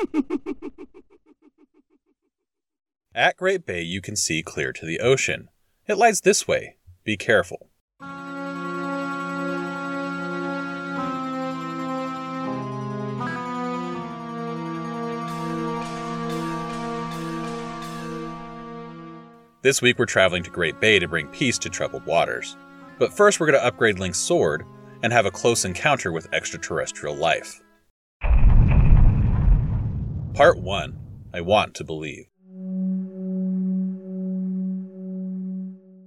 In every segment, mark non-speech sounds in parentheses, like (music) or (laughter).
(laughs) At Great Bay, you can see clear to the ocean. It lies this way. Be careful. This week we're traveling to Great Bay to bring peace to troubled waters. But first we're going to upgrade Link's sword and have a close encounter with extraterrestrial life. Part 1 I Want to Believe.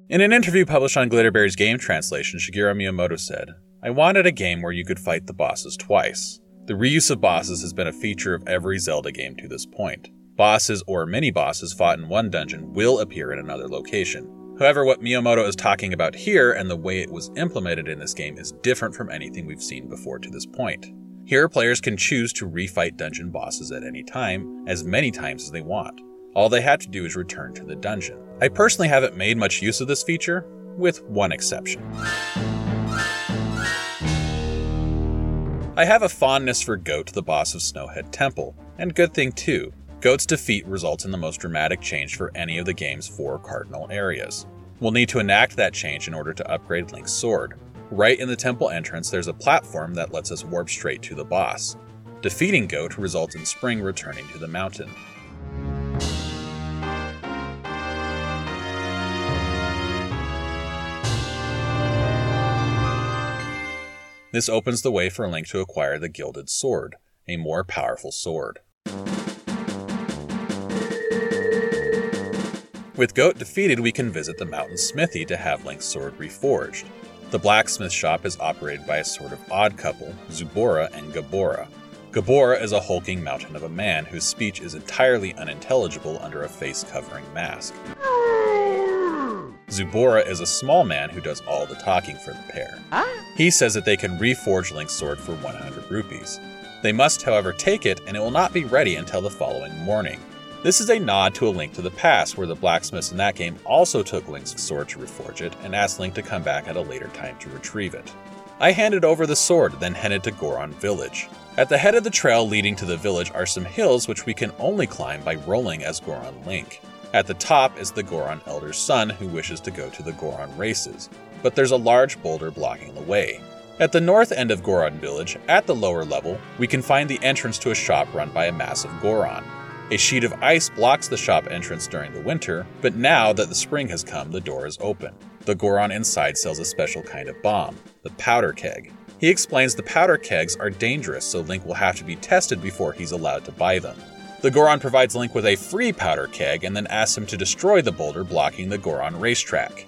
In an interview published on Glitterberri's game translation, Shigeru Miyamoto said, I wanted a game where you could fight the bosses twice. The reuse of bosses has been a feature of every Zelda game to this point. Bosses or mini bosses fought in one dungeon will appear in another location. However, what Miyamoto is talking about here and the way it was implemented in this game is different from anything we've seen before to this point. Here, players can choose to refight dungeon bosses at any time, as many times as they want. All they have to do is return to the dungeon. I personally haven't made much use of this feature, with one exception. I have a fondness for Goht, the boss of Snowhead Temple, and good thing too, Goht's defeat results in the most dramatic change for any of the game's four cardinal areas. We'll need to enact that change in order to upgrade Link's sword. Right in the temple entrance, there's a platform that lets us warp straight to the boss. Defeating Goht results in Spring returning to the mountain. This opens the way for Link to acquire the Gilded Sword, a more powerful sword. With Goht defeated, we can visit the mountain smithy to have Link's sword reforged. The blacksmith shop is operated by a sort of odd couple, Zubora and Gabora. Gabora is a hulking mountain of a man whose speech is entirely unintelligible under a face covering mask. Zubora is a small man who does all the talking for the pair. He says that they can reforge Link's sword for 100 rupees. They must, however, take it, and it will not be ready until the following morning. This is a nod to a link to the past, where the blacksmiths in that game also took Link's sword to reforge it and asked Link to come back at a later time to retrieve it. I handed over the sword, then headed to Goron Village. At the head of the trail leading to the village are some hills which we can only climb by rolling as Goron Link. At the top is the Goron Elder's son who wishes to go to the Goron races, but there's a large boulder blocking the way. At the north end of Goron Village, at the lower level, we can find the entrance to a shop run by a massive Goron. A sheet of ice blocks the shop entrance during the winter, but now that the spring has come, the door is open. The Goron inside sells a special kind of bomb, the powder keg. He explains the powder kegs are dangerous, so Link will have to be tested before he's allowed to buy them. The Goron provides Link with a free powder keg and then asks him to destroy the boulder blocking the Goron racetrack.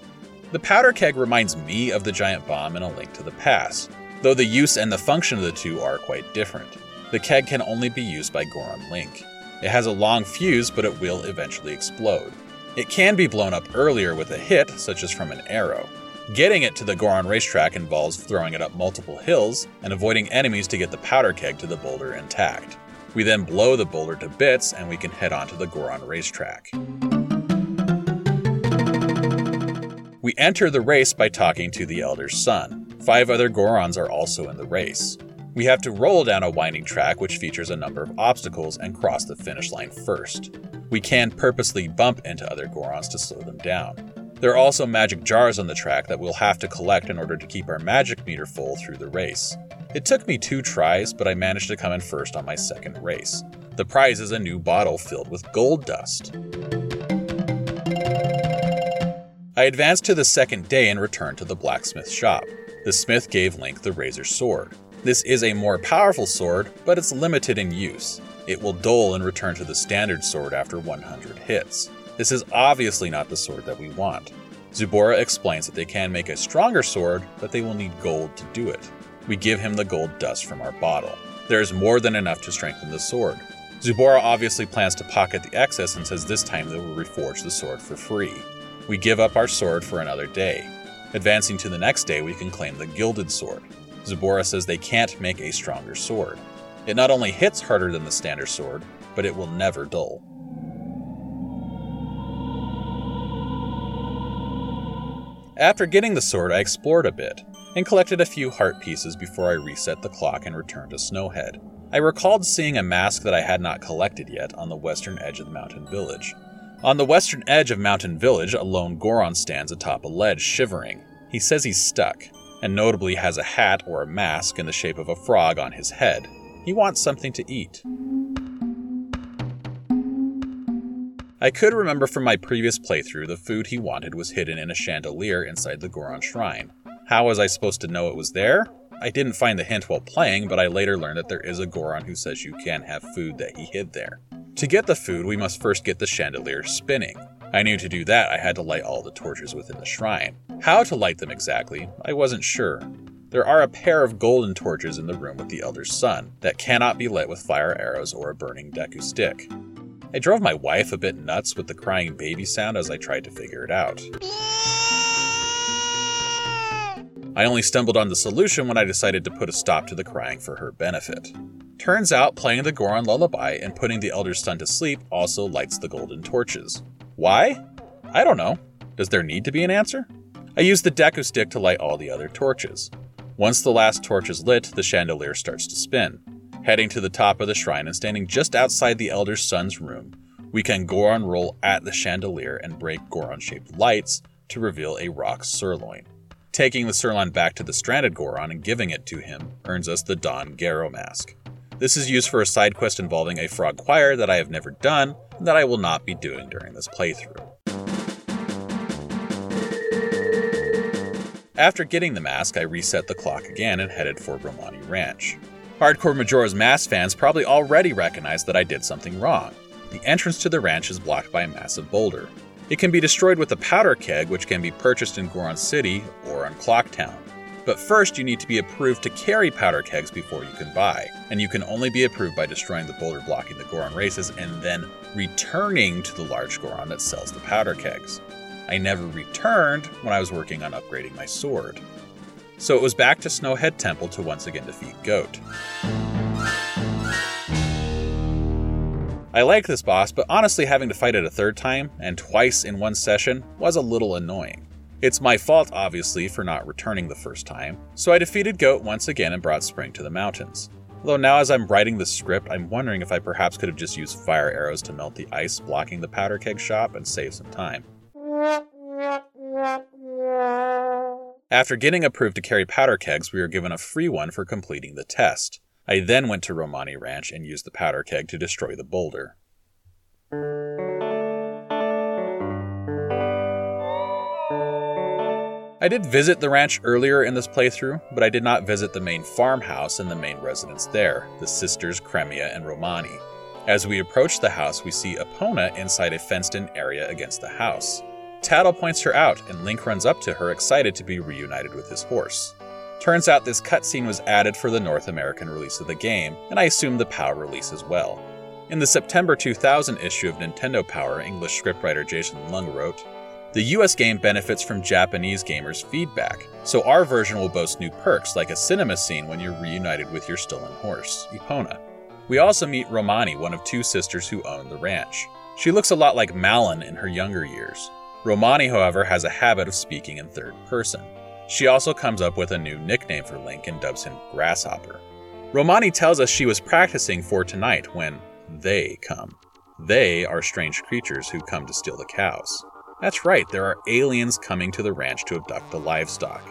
The powder keg reminds me of the giant bomb in A Link to the Past, though the use and the function of the two are quite different. The keg can only be used by Goron Link. It has a long fuse, but it will eventually explode. It can be blown up earlier with a hit, such as from an arrow. Getting it to the Goron racetrack involves throwing it up multiple hills and avoiding enemies to get the powder keg to the boulder intact. We then blow the boulder to bits and we can head on to the Goron racetrack. We enter the race by talking to the Elder's son. Five other Gorons are also in the race. We have to roll down a winding track which features a number of obstacles and cross the finish line first. We can purposely bump into other Gorons to slow them down. There are also magic jars on the track that we'll have to collect in order to keep our magic meter full through the race. It took me two tries, but I managed to come in first on my second race. The prize is a new bottle filled with gold dust. I advanced to the second day and returned to the blacksmith shop. The smith gave Link the Razor Sword. This is a more powerful sword, but it's limited in use. It will dull and return to the standard sword after 100 hits. This is obviously not the sword that we want. Zubora explains that they can make a stronger sword, but they will need gold to do it. We give him the gold dust from our bottle. There is more than enough to strengthen the sword. Zubora obviously plans to pocket the excess and says this time they will reforge the sword for free. We give up our sword for another day. Advancing to the next day, we can claim the Gilded Sword. Zubora says they can't make a stronger sword. It not only hits harder than the standard sword, but it will never dull. After getting the sword, I explored a bit and collected a few heart pieces before I reset the clock and returned to Snowhead. I recalled seeing a mask that I had not collected yet on the western edge of the mountain village. On the western edge of Mountain Village, a lone Goron stands atop a ledge, shivering. He says he's stuck, and notably has a hat or a mask in the shape of a frog on his head. He wants something to eat. I could remember from my previous playthrough the food he wanted was hidden in a chandelier inside the Goron shrine. How was I supposed to know it was there? I didn't find the hint while playing, but I later learned that there is a Goron who says you can have food that he hid there. To get the food, we must first get the chandelier spinning. I knew to do that I had to light all the torches within the shrine. How to light them exactly, I wasn't sure. There are a pair of golden torches in the room with the Elder's Son that cannot be lit with fire arrows or a burning Deku stick. I drove my wife a bit nuts with the crying baby sound as I tried to figure it out. I only stumbled on the solution when I decided to put a stop to the crying for her benefit. Turns out playing the Goron lullaby and putting the Elder's Son to sleep also lights the golden torches. Why? I don't know. Does there need to be an answer? I use the Deku stick to light all the other torches. Once the last torch is lit, the chandelier starts to spin. Heading to the top of the shrine and standing just outside the Elder Son's room, we can Goron roll at the chandelier and break Goron shaped lights to reveal a rock sirloin. Taking the sirloin back to the stranded Goron and giving it to him earns us the Don Gero mask. This is used for a side quest involving a frog choir that I have never done and that I will not be doing during this playthrough. After getting the mask, I reset the clock again and headed for Romani Ranch. Hardcore Majora's Mask fans probably already recognize that I did something wrong. The entrance to the ranch is blocked by a massive boulder. It can be destroyed with a powder keg, which can be purchased in Goron City or on Clocktown. But first, you need to be approved to carry powder kegs before you can buy, and you can only be approved by destroying the boulder blocking the Goron races and then returning to the large Goron that sells the powder kegs. I never returned when I was working on upgrading my sword. So it was back to Snowhead Temple to once again defeat Goht. I like this boss, but honestly, having to fight it a third time, and twice in one session, was a little annoying. It's my fault, obviously, for not returning the first time, so I defeated Goht once again and brought Spring to the mountains. Though now, as I'm writing the script, I'm wondering if I perhaps could have just used fire arrows to melt the ice blocking the powder keg shop and save some time. After getting approved to carry powder kegs, we were given a free one for completing the test. I then went to Romani Ranch and used the powder keg to destroy the boulder. I did visit the ranch earlier in this playthrough, but I did not visit the main farmhouse and the main residence there, the sisters Cremia and Romani. As we approach the house, we see Epona inside a fenced in area against the house. Tatl points her out, and Link runs up to her, excited to be reunited with his horse. Turns out this cutscene was added for the North American release of the game, and I assume the PAL release as well. In the September 2000 issue of Nintendo Power, English scriptwriter Jason Leung wrote, the US game benefits from Japanese gamers' feedback, so our version will boast new perks like a cinema scene when you're reunited with your stolen horse, Epona. We also meet Romani, one of two sisters who own the ranch. She looks a lot like Malon in her younger years. Romani, however, has a habit of speaking in third person. She also comes up with a new nickname for Link and dubs him Grasshopper. Romani tells us she was practicing for tonight when they come. They are strange creatures who come to steal the cows. That's right, there are aliens coming to the ranch to abduct the livestock.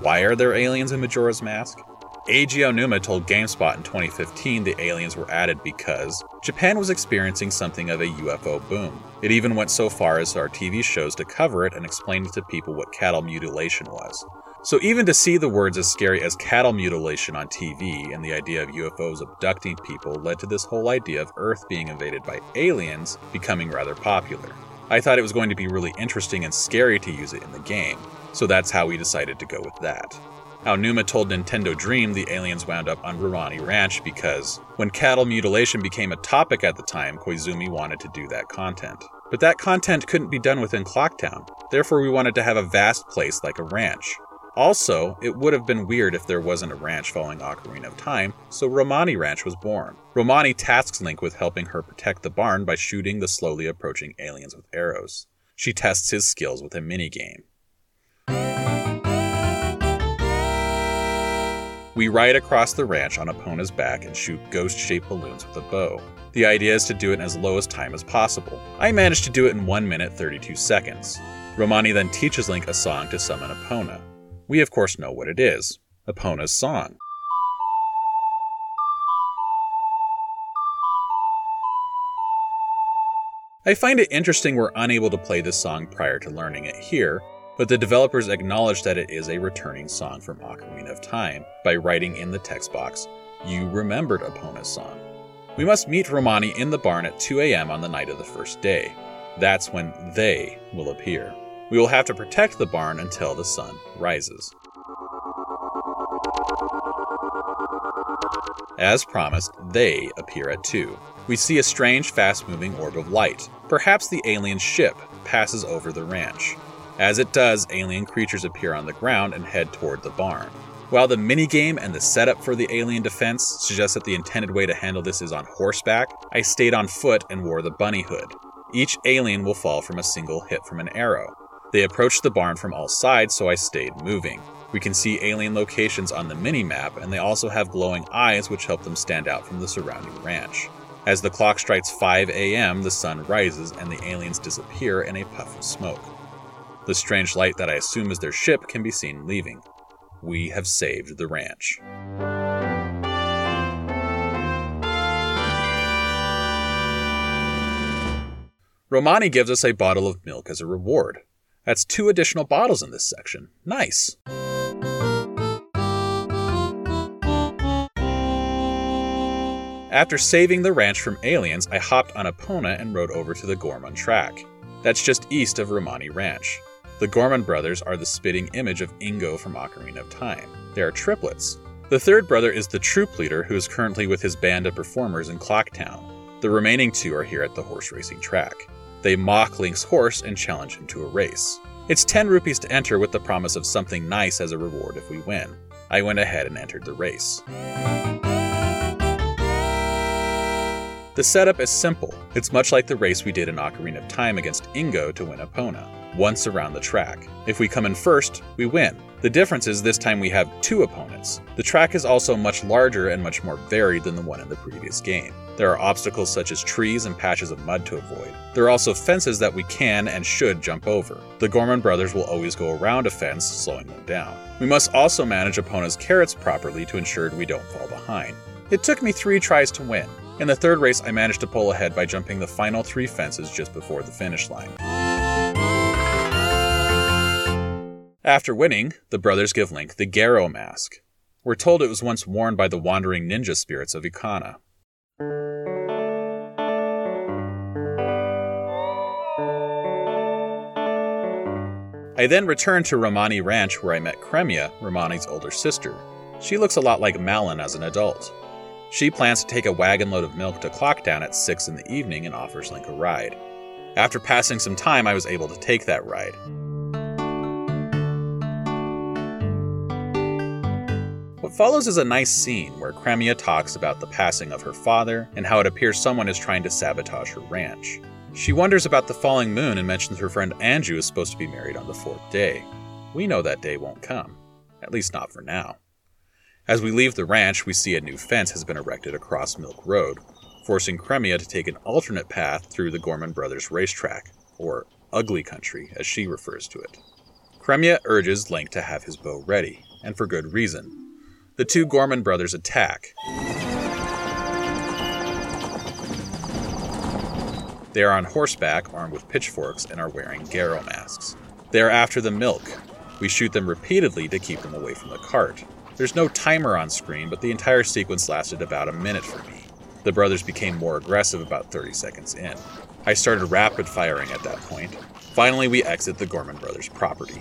Why are there aliens in Majora's Mask? Eiji Aonuma told GameSpot in 2015 the aliens were added because Japan was experiencing something of a UFO boom. It even went so far as our TV shows to cover it and explain to people what cattle mutilation was. So even to see the words as scary as cattle mutilation on TV and the idea of UFOs abducting people led to this whole idea of Earth being invaded by aliens becoming rather popular. I thought it was going to be really interesting and scary to use it in the game, so that's how we decided to go with that. Aonuma told Nintendo Dream the aliens wound up on Romani Ranch because when cattle mutilation became a topic at the time, Koizumi wanted to do that content. But that content couldn't be done within Clocktown, therefore we wanted to have a vast place like a ranch. Also, it would have been weird if there wasn't a ranch following Ocarina of Time, so Romani Ranch was born. Romani tasks Link with helping her protect the barn by shooting the slowly approaching aliens with arrows. She tests his skills with a minigame. We ride across the ranch on Epona's back and shoot ghost shaped balloons with a bow. The idea is to do it in as low as time as possible. I managed to do it in 1 minute 32 seconds. Romani then teaches Link a song to summon Epona. We of course know what it is Epona's song. I find it interesting we're unable to play this song prior to learning it here, but the developers acknowledge that it is a returning song from Ocarina of Time by writing in the text box, You remembered Epona's song. We must meet Romani in the barn at 2 a.m. on the night of the first day. That's when they will appear. We will have to protect the barn until the sun rises. As promised, they appear at 2. We see a strange, fast moving orb of light. Perhaps the alien ship passes over the ranch. As it does, alien creatures appear on the ground and head toward the barn. While the minigame and the setup for the alien defense suggest that the intended way to handle this is on horseback, I stayed on foot and wore the bunny hood. Each alien will fall from a single hit from an arrow. They approached the barn from all sides, so I stayed moving. We can see alien locations on the mini map, and they also have glowing eyes which help them stand out from the surrounding ranch. As the clock strikes 5 a.m., the sun rises and the aliens disappear in a puff of smoke. The strange light that I assume is their ship can be seen leaving. We have saved the ranch. Romani gives us a bottle of milk as a reward. That's two additional bottles in this section. Nice. After saving the ranch from aliens, I hopped on a Epona and rode over to the Gorman track. That's just east of Romani Ranch. The Gorman brothers are the spitting image of Ingo from Ocarina of Time. They are triplets. The third brother is the troop leader who is currently with his band of performers in Clocktown. The remaining two are here at the horse racing track. They mock Link's horse and challenge him to a race. It's 10 rupees to enter with the promise of something nice as a reward if we win. I went ahead and entered the race. The setup is simple. It's much like the race we did in Ocarina of Time against Ingo to win Epona, once around the track. If we come in first, we win. The difference is this time we have two opponents. The track is also much larger and much more varied than the one in the previous game. There are obstacles such as trees and patches of mud to avoid. There are also fences that we can and should jump over. The Gorman brothers will always go around a fence, slowing them down. We must also manage Epona's carrots properly to ensure we don't fall behind. It took me three tries to win. In the third race, I managed to pull ahead by jumping the final three fences just before the finish line. After winning, the brothers give Link the Garo mask. We're told it was once worn by the wandering ninja spirits of Ikana. I then returned to Romani Ranch where I met Cremia, Romani's older sister. She looks a lot like Malon as an adult. She plans to take a wagon load of milk to Clocktown at 6 in the evening and offers Link a ride. After passing some time, I was able to take that ride. What follows is a nice scene where Cremia talks about the passing of her father and how it appears someone is trying to sabotage her ranch. She wonders about the falling moon and mentions her friend Anju is supposed to be married on the fourth day. We know that day won't come, at least not for now. As we leave the ranch, we see a new fence has been erected across Milk Road, forcing Cremia to take an alternate path through the Gorman Brothers racetrack, or Ugly Country as she refers to it. Cremia urges Link to have his bow ready, and for good reason. The two Gorman brothers attack. They are on horseback, armed with pitchforks, and are wearing Garo masks. They are after the milk. We shoot them repeatedly to keep them away from the cart. There's no timer on screen, but the entire sequence lasted about a minute for me. The brothers became more aggressive about 30 seconds in. I started rapid firing at that point. Finally, we exit the Gorman brothers' property.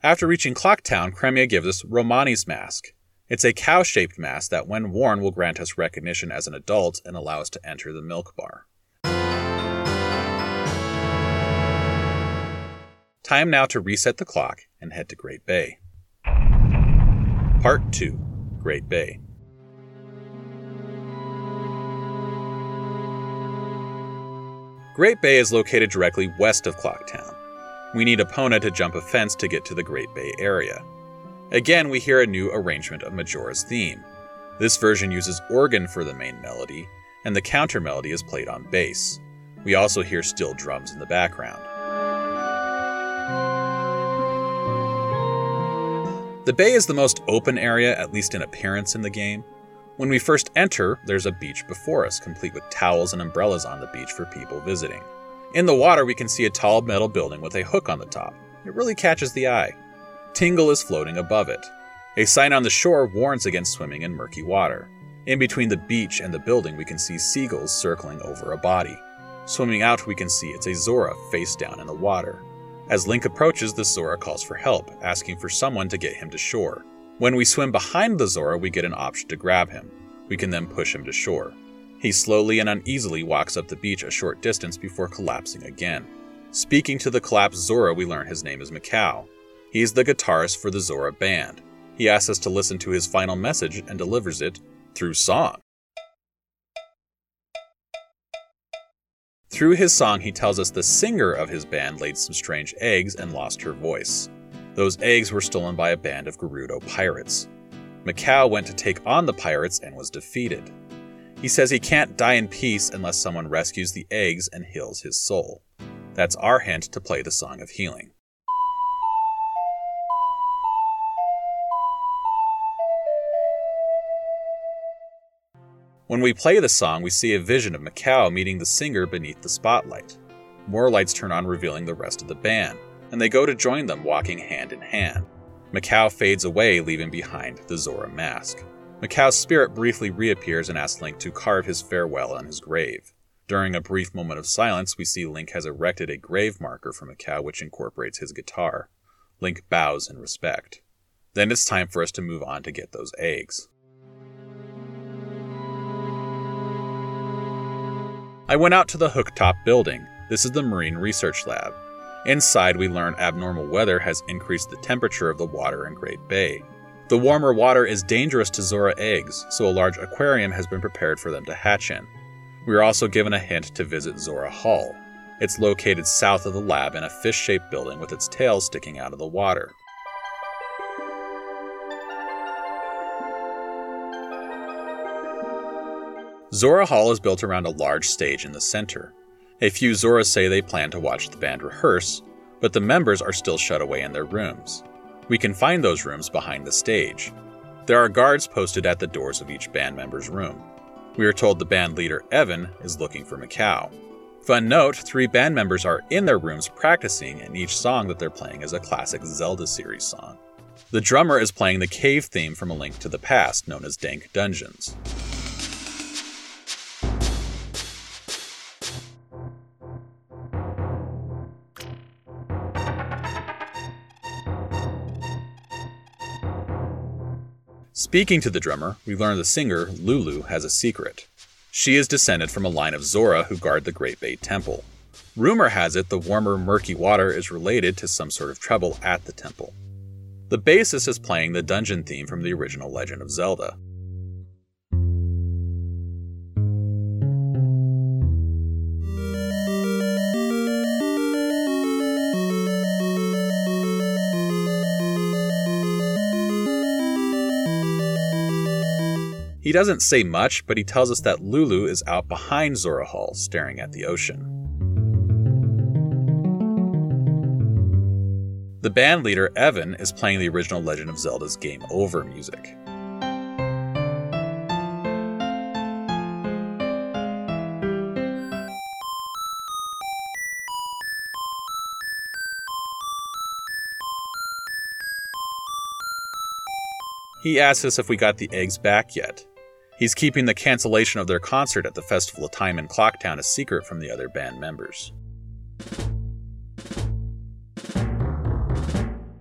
After reaching Clocktown, Cremia gives us Romani's mask. It's a cow shaped mask that, when worn, will grant us recognition as an adult and allow us to enter the milk bar. Time now to reset the clock and head to Great Bay. Part 2 Great Bay. Great Bay is located directly west of Clocktown. We need Epona to jump a fence to get to the Great Bay Area. Again, we hear a new arrangement of Majora's theme. This version uses organ for the main melody, and the counter melody is played on bass. We also hear steel drums in the background. The bay is the most open area, at least in appearance, in the game. When we first enter, there's a beach before us, complete with towels and umbrellas on the beach for people visiting. In the water, we can see a tall metal building with a hook on the top. It really catches the eye. Tingle is floating above it. A sign on the shore warns against swimming in murky water. In between the beach and the building, we can see seagulls circling over a body. Swimming out, we can see it's a Zora face down in the water. As Link approaches, the Zora calls for help, asking for someone to get him to shore. When we swim behind the Zora, we get an option to grab him. We can then push him to shore. He slowly and uneasily walks up the beach a short distance before collapsing again. Speaking to the collapsed Zora, we learn his name is Mikau. He is the guitarist for the Zora band. He asks us to listen to his final message and delivers it through song. Through his song, he tells us the singer of his band laid some strange eggs and lost her voice. Those eggs were stolen by a band of Gerudo pirates. Mikau went to take on the pirates and was defeated. He says he can't die in peace unless someone rescues the eggs and heals his soul. That's our hint to play the Song of Healing. When we play the song, we see a vision of Mikau meeting the singer beneath the spotlight. More lights turn on, revealing the rest of the band, and they go to join them, walking hand in hand. Mikau fades away, leaving behind the Zora mask. Mikau's spirit briefly reappears and asks Link to carve his farewell on his grave. During a brief moment of silence, we see Link has erected a grave marker for Mikau which incorporates his guitar. Link bows in respect. Then it's time for us to move on to get those eggs. I went out to the Hooktop building. This is the Marine Research Lab. Inside, we learn abnormal weather has increased the temperature of the water in Great Bay. The warmer water is dangerous to Zora eggs, so a large aquarium has been prepared for them to hatch in. We are also given a hint to visit Zora Hall. It's located south of the lab in a fish shaped building with its tail sticking out of the water. Zora Hall is built around a large stage in the center. A few Zoras say they plan to watch the band rehearse, but the members are still shut away in their rooms. We can find those rooms behind the stage. There are guards posted at the doors of each band member's room. We are told the band leader, Evan, is looking for Mikau. Fun note three band members are in their rooms practicing, and each song that they're playing is a classic Zelda series song. The drummer is playing the cave theme from A Link to the Past, known as Dank Dungeons. Speaking to the drummer, we learn the singer, Lulu, has a secret. She is descended from a line of Zora who guard the Great Bay Temple. Rumor has it the warmer, murky water is related to some sort of trouble at the temple. The bassist is playing the dungeon theme from the original Legend of Zelda. He doesn't say much, but he tells us that Lulu is out behind Zora Hall, staring at the ocean. The band leader, Evan, is playing the original Legend of Zelda's Game Over music. He asks us if we got the eggs back yet. He's keeping the cancellation of their concert at the Festival of Time in Clocktown a secret from the other band members.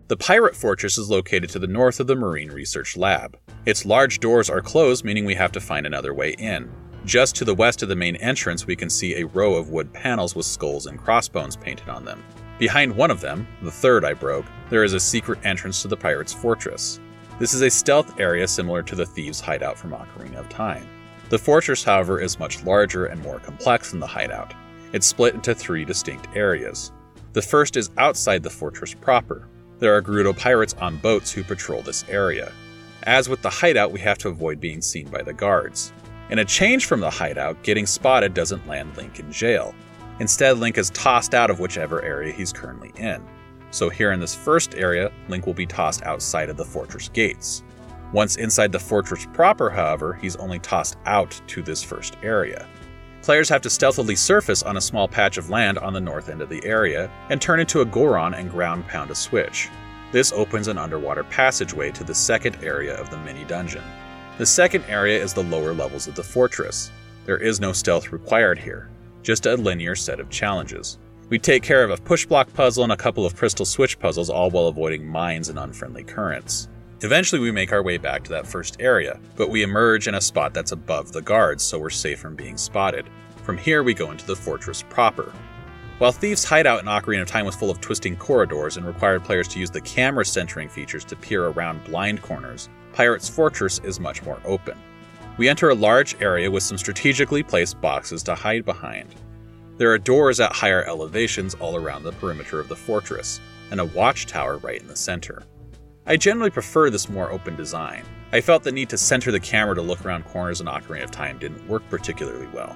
The Pirate Fortress is located to the north of the Marine Research Lab. Its large doors are closed, meaning we have to find another way in. Just to the west of the main entrance, we can see a row of wood panels with skulls and crossbones painted on them. Behind one of them, the third I broke, there is a secret entrance to the pirate's fortress. This is a stealth area similar to the Thieves' Hideout from Ocarina of Time. The fortress, however, is much larger and more complex than the hideout. It's split into three distinct areas. The first is outside the fortress proper. There are Gerudo pirates on boats who patrol this area. As with the hideout, we have to avoid being seen by the guards. In a change from the hideout, getting spotted doesn't land Link in jail. Instead, Link is tossed out of whichever area he's currently in. So, here in this first area, Link will be tossed outside of the fortress gates. Once inside the fortress proper, however, he's only tossed out to this first area. Players have to stealthily surface on a small patch of land on the north end of the area and turn into a Goron and ground pound a switch. This opens an underwater passageway to the second area of the mini dungeon. The second area is the lower levels of the fortress. There is no stealth required here, just a linear set of challenges. We take care of a push block puzzle and a couple of crystal switch puzzles, all while avoiding mines and unfriendly currents. Eventually, we make our way back to that first area, but we emerge in a spot that's above the guards, so we're safe from being spotted. From here, we go into the fortress proper. While Thief's hideout in Ocarina of Time was full of twisting corridors and required players to use the camera centering features to peer around blind corners, Pirate's Fortress is much more open. We enter a large area with some strategically placed boxes to hide behind. There are doors at higher elevations all around the perimeter of the fortress, and a watchtower right in the center. I generally prefer this more open design. I felt the need to center the camera to look around corners in Ocarina of Time didn't work particularly well.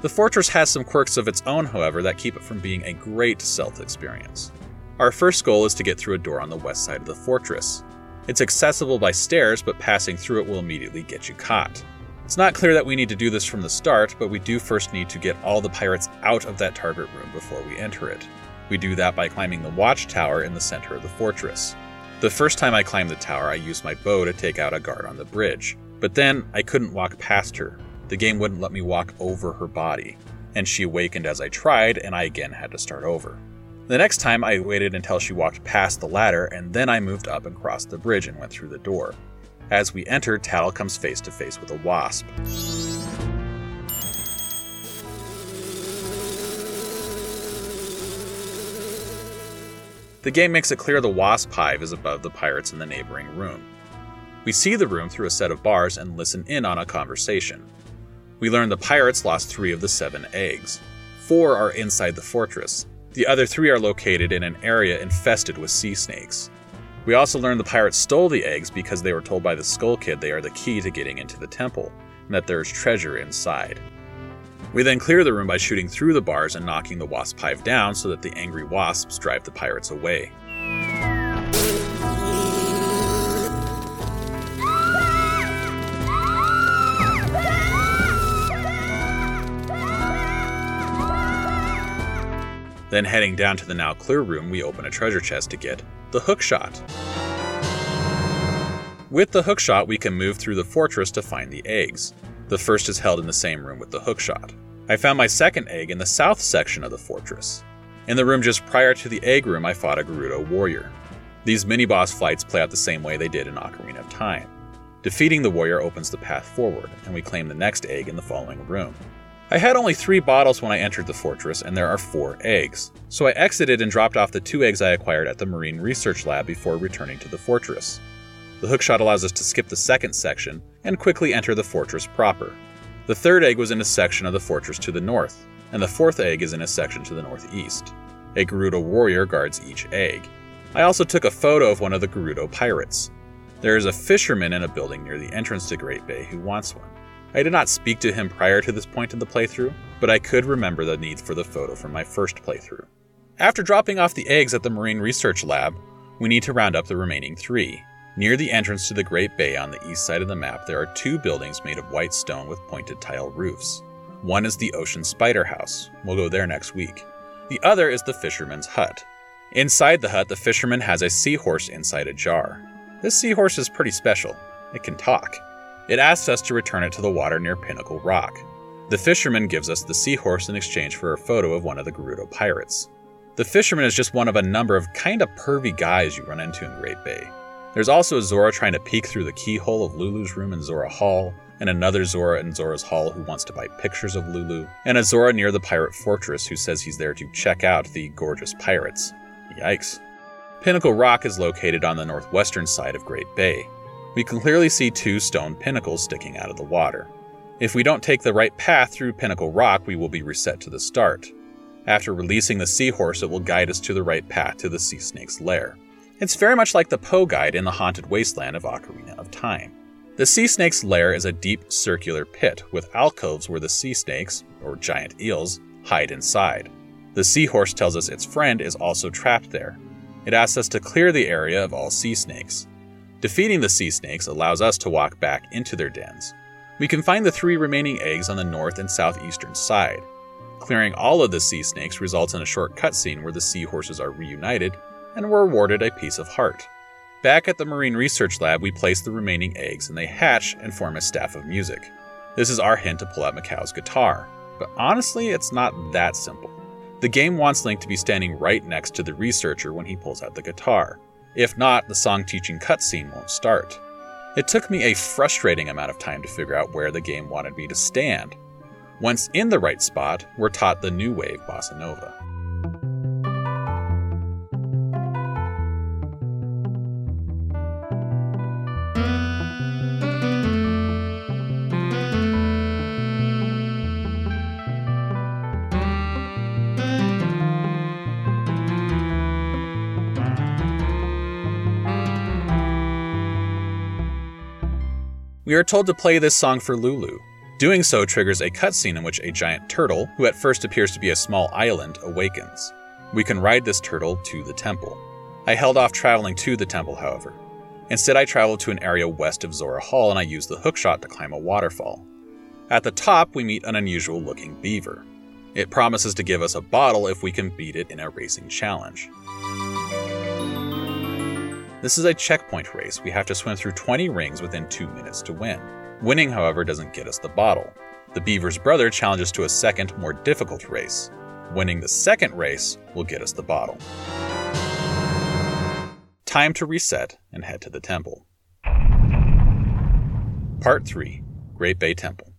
The fortress has some quirks of its own, however, that keep it from being a great stealth experience. Our first goal is to get through a door on the west side of the fortress. It's accessible by stairs, but passing through it will immediately get you caught. It's not clear that we need to do this from the start, but we do first need to get all the pirates out of that target room before we enter it. We do that by climbing the watchtower in the center of the fortress. The first time I climbed the tower, I used my bow to take out a guard on the bridge, but then I couldn't walk past her. The game wouldn't let me walk over her body, and she awakened as I tried, and I again had to start over. The next time, I waited until she walked past the ladder, and then I moved up and crossed the bridge and went through the door. As we enter, Tatl comes face to face with a wasp. The game makes it clear the wasp hive is above the pirates in the neighboring room. We see the room through a set of bars and listen in on a conversation. We learn the pirates lost three of the seven eggs. Four are inside the fortress. The other three are located in an area infested with sea snakes. We also learn the pirates stole the eggs because they were told by the Skull Kid they are the key to getting into the temple, and that there is treasure inside. We then clear the room by shooting through the bars and knocking the wasp hive down so that the angry wasps drive the pirates away. Then heading down to the now clear room, we open a treasure chest to get the hookshot. With the hookshot, we can move through the fortress to find the eggs. The first is held in the same room with the hookshot. I found my second egg in the south section of the fortress. In the room just prior to the egg room, I fought a Gerudo warrior. These mini boss fights play out the same way they did in Ocarina of Time. Defeating the warrior opens the path forward, and we claim the next egg in the following room. I had only three bottles when I entered the fortress, and there are four eggs. So I exited and dropped off the two eggs I acquired at the Marine Research Lab before returning to the fortress. The hookshot allows us to skip the second section and quickly enter the fortress proper. The third egg was in a section of the fortress to the north, and the fourth egg is in a section to the northeast. A Gerudo warrior guards each egg. I also took a photo of one of the Gerudo pirates. There is a fisherman in a building near the entrance to Great Bay who wants one. I did not speak to him prior to this point in the playthrough, but I could remember the need for the photo from my first playthrough. After dropping off the eggs at the Marine Research Lab, we need to round up the remaining three. Near the entrance to the Great Bay on the east side of the map, there are two buildings made of white stone with pointed tile roofs. One is the Ocean Spider House. We'll go there next week. The other is the Fisherman's Hut. Inside the hut, the fisherman has a seahorse inside a jar. This seahorse is pretty special. It can talk. It asks us to return it to the water near Pinnacle Rock. The fisherman gives us the seahorse in exchange for a photo of one of the Gerudo pirates. The fisherman is just one of a number of kinda pervy guys you run into in Great Bay. There's also a Zora trying to peek through the keyhole of Lulu's room in Zora Hall, and another Zora in Zora's Hall who wants to buy pictures of Lulu, and a Zora near the pirate fortress who says he's there to check out the gorgeous pirates. Yikes. Pinnacle Rock is located on the northwestern side of Great Bay we can clearly see two stone pinnacles sticking out of the water. If we don't take the right path through Pinnacle Rock, we will be reset to the start. After releasing the seahorse, it will guide us to the right path to the sea snake's lair. It's very much like the Poe guide in the haunted wasteland of Ocarina of Time. The sea snake's lair is a deep circular pit with alcoves where the sea snakes, or giant eels, hide inside. The seahorse tells us its friend is also trapped there. It asks us to clear the area of all sea snakes. Defeating the sea snakes allows us to walk back into their dens. We can find the three remaining eggs on the north and southeastern side. Clearing all of the sea snakes results in a short cutscene where the seahorses are reunited and we're awarded a piece of heart. Back at the Marine Research Lab, we place the remaining eggs and they hatch and form a staff of music. This is our hint to pull out Mikau's guitar, but honestly, it's not that simple. The game wants Link to be standing right next to the researcher when he pulls out the guitar. If not, the song teaching cutscene won't start. It took me a frustrating amount of time to figure out where the game wanted me to stand, once in the right spot, we're taught the new wave bossa nova. We are told to play this song for Lulu, Doing so triggers a cutscene in which a giant turtle, who at first appears to be a small island, awakens. We can ride this turtle to the temple. I held off traveling to the temple, however. Instead, I traveled to an area west of Zora Hall and I used the hookshot to climb a waterfall. At the top, we meet an unusual looking beaver. It promises to give us a bottle if we can beat it in a racing challenge. This is a checkpoint race. We have to swim through 20 rings within 2 minutes to win. Winning, however, doesn't get us the bottle. The Beaver's brother challenges to a second, more difficult race. Winning the second race will get us the bottle. Time to reset and head to the temple. Part 3 Great Bay Temple.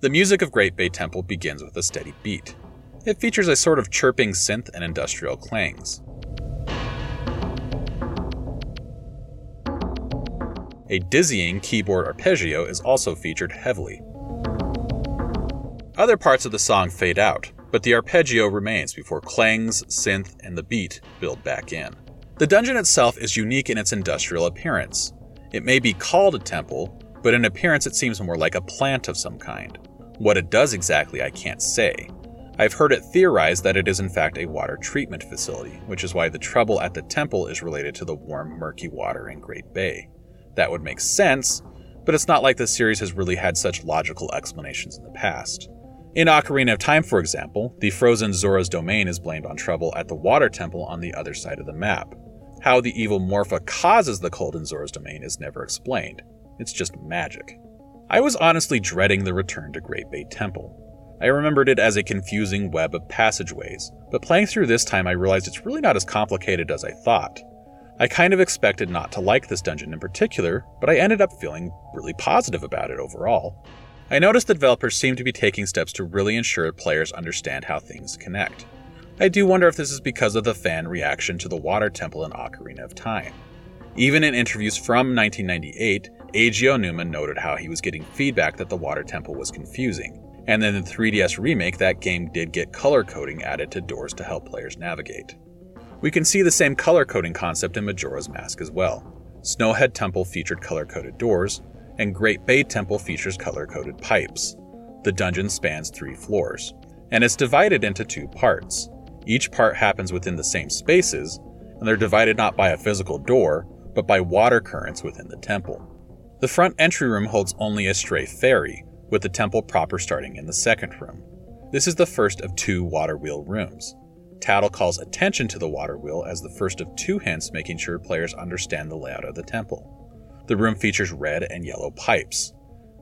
The music of Great Bay Temple begins with a steady beat. It features a sort of chirping synth and industrial clangs. A dizzying keyboard arpeggio is also featured heavily. Other parts of the song fade out, but the arpeggio remains before clangs, synth, and the beat build back in. The dungeon itself is unique in its industrial appearance. It may be called a temple, but in appearance it seems more like a plant of some kind. What it does exactly, I can't say, I've heard it theorized that it is in fact a water treatment facility, which is why the trouble at the temple is related to the warm, murky water in Great Bay. That would make sense, but it's not like the series has really had such logical explanations in the past. In Ocarina of Time, for example, the frozen Zora's domain is blamed on trouble at the water temple on the other side of the map. How the evil Morpha causes the cold in Zora's domain is never explained. It's just magic. I was honestly dreading the return to Great Bay Temple. I remembered it as a confusing web of passageways, but playing through this time I realized it's really not as complicated as I thought. I kind of expected not to like this dungeon in particular, but I ended up feeling really positive about it overall. I noticed the developers seem to be taking steps to really ensure players understand how things connect. I do wonder if this is because of the fan reaction to the Water Temple in Ocarina of Time. Even in interviews from 1998, Eiji Aonuma noted how he was getting feedback that the Water Temple was confusing, and then in the 3DS remake, that game did get color coding added to doors to help players navigate. We can see the same color coding concept in Majora's Mask as well. Snowhead Temple featured color coded doors, and Great Bay Temple features color coded pipes. The dungeon spans three floors, and it's divided into two parts. Each part happens within the same spaces, and they're divided not by a physical door, but by water currents within the temple. The front entry room holds only a stray fairy, with the temple proper starting in the second room. This is the first of two water wheel rooms. Tatl calls attention to the water wheel as the first of two hints making sure players understand the layout of the temple. The room features red and yellow pipes.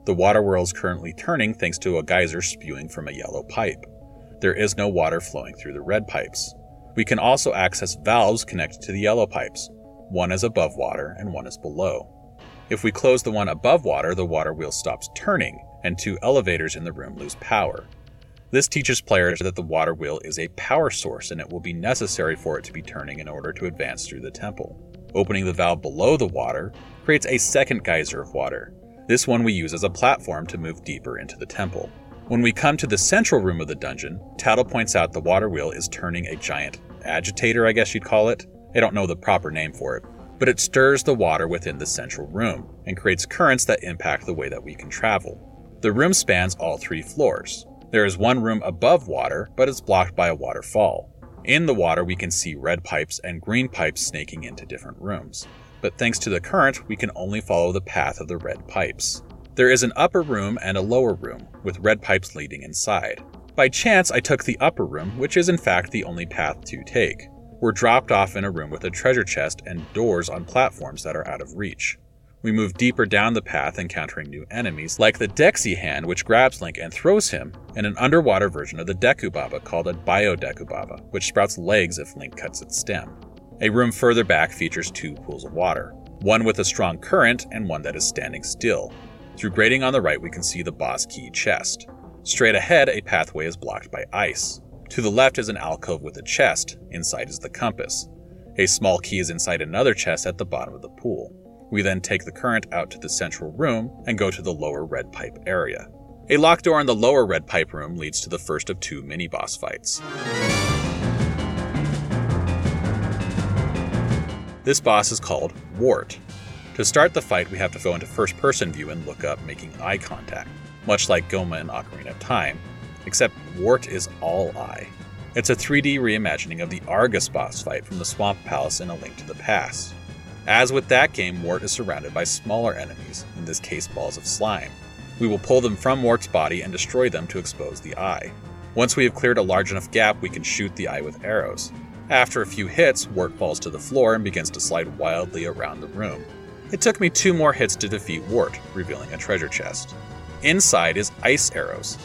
The water wheel is currently turning thanks to a geyser spewing from a yellow pipe. There is no water flowing through the red pipes. We can also access valves connected to the yellow pipes. One is above water and one is below. If we close the one above water, the water wheel stops turning, and two elevators in the room lose power. This teaches players that the water wheel is a power source and it will be necessary for it to be turning in order to advance through the temple. Opening the valve below the water creates a second geyser of water. This one we use as a platform to move deeper into the temple. When we come to the central room of the dungeon, Tatl points out the water wheel is turning a giant agitator, I guess you'd call it. I don't know the proper name for it, but it stirs the water within the central room and creates currents that impact the way that we can travel. The room spans all three floors. There is one room above water, but it's blocked by a waterfall. In the water, we can see red pipes and green pipes snaking into different rooms. But thanks to the current, we can only follow the path of the red pipes. There is an upper room and a lower room, with red pipes leading inside. By chance, I took the upper room, which is in fact the only path to take. We're dropped off in a room with a treasure chest and doors on platforms that are out of reach. We move deeper down the path, encountering new enemies, like the Dexihand, which grabs Link and throws him, and an underwater version of the Deku Baba called a Bio Deku Baba, which sprouts legs if Link cuts its stem. A room further back features two pools of water, one with a strong current and one that is standing still. Through grating on the right, we can see the boss key chest. Straight ahead, a pathway is blocked by ice. To the left is an alcove with a chest, inside is the compass. A small key is inside another chest at the bottom of the pool. We then take the current out to the central room and go to the lower red pipe area. A locked door in the lower red pipe room leads to the first of two mini boss fights. This boss is called Wart. To start the fight, we have to go into first person view and look up, making eye contact, much like Gohma in Ocarina of Time, except Wart is all eye. It's a 3D reimagining of the Arrghus boss fight from the Swamp Palace in A Link to the Past. As with that game, Wart is surrounded by smaller enemies, in this case balls of slime. We will pull them from Wart's body and destroy them to expose the eye. Once we have cleared a large enough gap, we can shoot the eye with arrows. After a few hits, Wart falls to the floor and begins to slide wildly around the room. It took me two more hits to defeat Wart, revealing a treasure chest. Inside is ice arrows.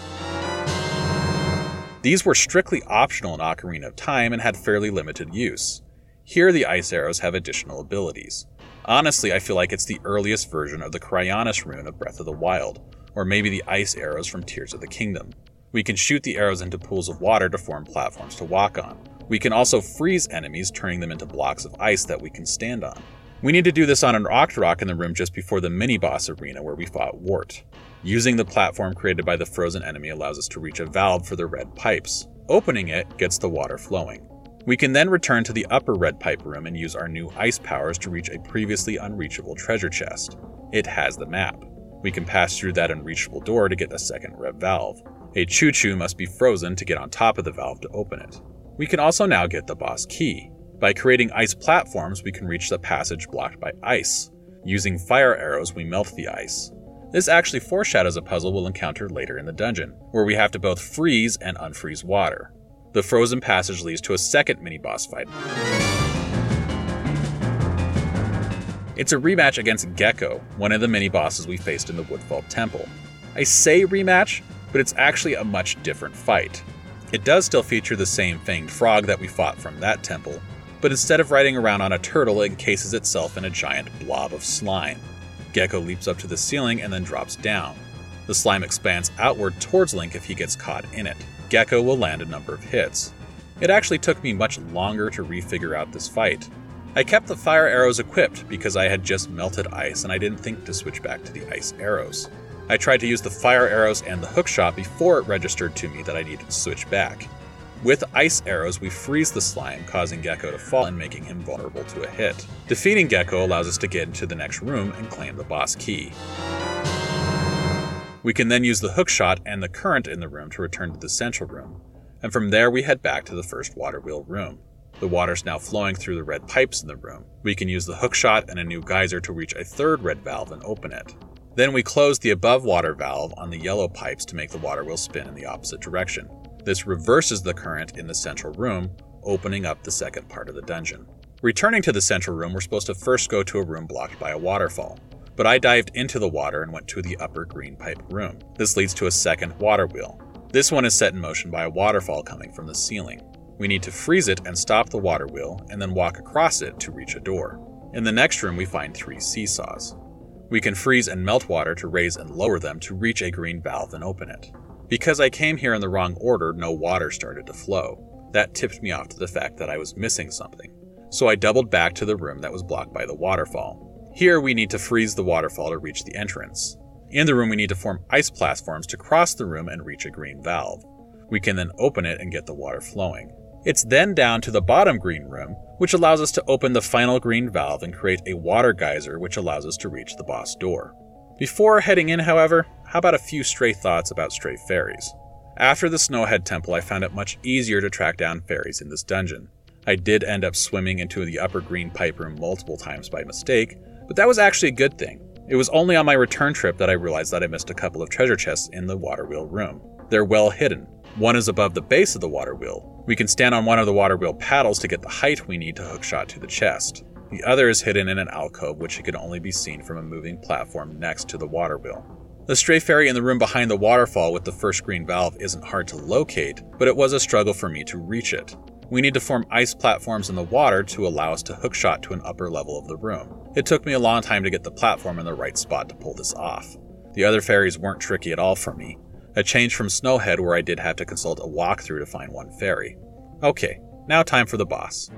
These were strictly optional in Ocarina of Time and had fairly limited use. Here, the ice arrows have additional abilities. Honestly, I feel like it's the earliest version of the Cryonis rune of Breath of the Wild, or maybe the ice arrows from Tears of the Kingdom. We can shoot the arrows into pools of water to form platforms to walk on. We can also freeze enemies, turning them into blocks of ice that we can stand on. We need to do this on an Octorok in the room just before the mini boss arena where we fought Wart. Using the platform created by the frozen enemy allows us to reach a valve for the red pipes. Opening it gets the water flowing. We can then return to the upper red pipe room and use our new ice powers to reach a previously unreachable treasure chest. It has the map. We can pass through that unreachable door to get a second red valve. A Chuchu must be frozen to get on top of the valve to open it. We can also now get the boss key. By creating ice platforms, we can reach the passage blocked by ice. Using fire arrows, we melt the ice. This actually foreshadows a puzzle we'll encounter later in the dungeon, where we have to both freeze and unfreeze water. The frozen passage leads to a second mini boss fight. It's a rematch against Gekko, one of the mini bosses we faced in the Woodfall Temple. I say rematch, but it's actually a much different fight. It does still feature the same fanged frog that we fought from that temple, but instead of riding around on a turtle, it encases itself in a giant blob of slime. Gekko leaps up to the ceiling and then drops down. The slime expands outward towards Link if he gets caught in it. Gekko will land a number of hits. It actually took me much longer to refigure out this fight. I kept the fire arrows equipped because I had just melted ice and I didn't think to switch back to the ice arrows. I tried to use the fire arrows and the hookshot before it registered to me that I needed to switch back. With ice arrows, we freeze the slime, causing Gekko to fall and making him vulnerable to a hit. Defeating Gekko allows us to get into the next room and claim the boss key. We can then use the hookshot and the current in the room to return to the central room, and from there we head back to the first water wheel room. The water's now flowing through the red pipes in the room. We can use the hookshot and a new geyser to reach a third red valve and open it. Then we close the above water valve on the yellow pipes to make the water wheel spin in the opposite direction. This reverses the current in the central room, opening up the second part of the dungeon. Returning to the central room, we're supposed to first go to a room blocked by a waterfall but I dived into the water and went to the upper green pipe room. This leads to a second water wheel. This one is set in motion by a waterfall coming from the ceiling. We need to freeze it and stop the water wheel, and then walk across it to reach a door. In the next room, we find three seesaws. We can freeze and melt water to raise and lower them to reach a green valve and open it. Because I came here in the wrong order, no water started to flow. That tipped me off to the fact that I was missing something. so I doubled back to the room that was blocked by the waterfall. Here we need to freeze the waterfall to reach the entrance. In the room, we need to form ice platforms to cross the room and reach a green valve. We can then open it and get the water flowing. It's then down to the bottom green room, which allows us to open the final green valve and create a water geyser, which allows us to reach the boss door. Before heading in, however, how about a few stray thoughts about stray fairies? After the Snowhead Temple, I found it much easier to track down fairies in this dungeon. I did end up swimming into the upper green pipe room multiple times by mistake, but that was actually a good thing. It was only on my return trip that I realized that I missed a couple of treasure chests in the water wheel room. They're well hidden. One is above the base of the water wheel. We can stand on one of the water wheel paddles to get the height we need to hookshot to the chest. The other is hidden in an alcove which can only be seen from a moving platform next to the water wheel. The stray fairy in the room behind the waterfall with the first green valve isn't hard to locate, but it was a struggle for me to reach it. We need to form ice platforms in the water to allow us to hookshot to an upper level of the room. It took me a long time to get the platform in the right spot to pull this off. The other fairies weren't tricky at all for me. A change from Snowhead where I did have to consult a walkthrough to find one fairy. Okay, now time for the boss.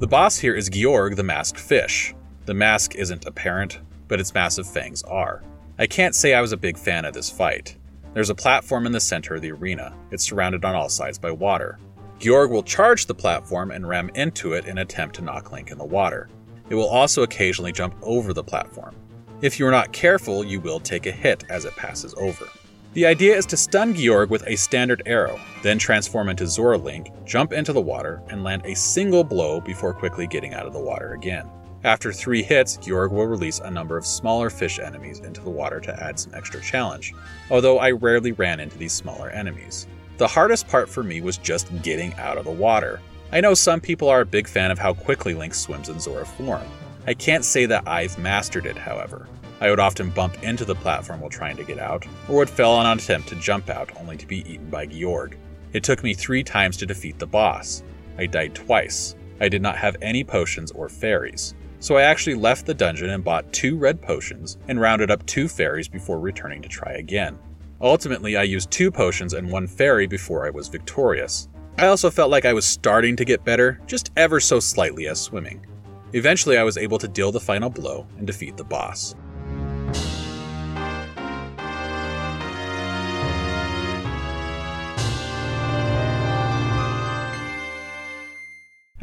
The boss here is Gyorg the Masked Fish. The mask isn't apparent, but its massive fangs are. I can't say I was a big fan of this fight. There's a platform in the center of the arena. It's surrounded on all sides by water. Gyorg will charge the platform and ram into it in attempt to knock Link in the water. It will also occasionally jump over the platform. If you are not careful, you will take a hit as it passes over. The idea is to stun Gyorg with a standard arrow, then transform into Zora Link, jump into the water, and land a single blow before quickly getting out of the water again. After three hits, Gyorg will release a number of smaller fish enemies into the water to add some extra challenge, although I rarely ran into these smaller enemies. The hardest part for me was just getting out of the water. I know some people are a big fan of how quickly Link swims in Zora form. I can't say that I've mastered it, however. I would often bump into the platform while trying to get out, or would fail on an attempt to jump out only to be eaten by Gyorg. It took me three times to defeat the boss. I died twice. I did not have any potions or fairies so I actually left the dungeon and bought two red potions and rounded up two fairies before returning to try again. Ultimately, I used two potions and one fairy before I was victorious. I also felt like I was starting to get better, just ever so slightly as swimming. Eventually, I was able to deal the final blow and defeat the boss.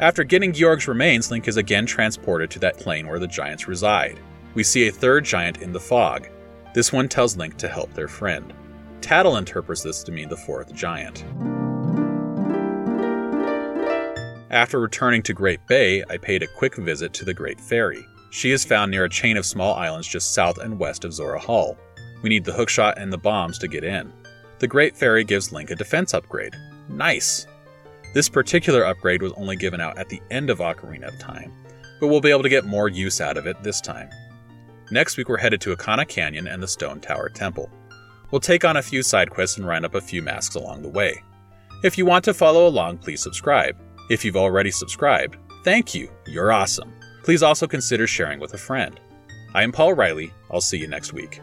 After getting Gyorg's remains, Link is again transported to that plane where the giants reside. We see a third giant in the fog. This one tells Link to help their friend. Tatl interprets this to mean the fourth giant. After returning to Great Bay, I paid a quick visit to the Great Fairy. She is found near a chain of small islands just south and west of Zora Hall. We need the hookshot and the bombs to get in. The Great Fairy gives Link a defense upgrade. Nice! This particular upgrade was only given out at the end of Ocarina of Time, but we'll be able to get more use out of it this time. Next week, we're headed to Ikana Canyon and the Stone Tower Temple. We'll take on a few side quests and round up a few masks along the way. If you want to follow along, please subscribe. If you've already subscribed, thank you, you're awesome. Please also consider sharing with a friend. I am Paul Riley, I'll see you next week.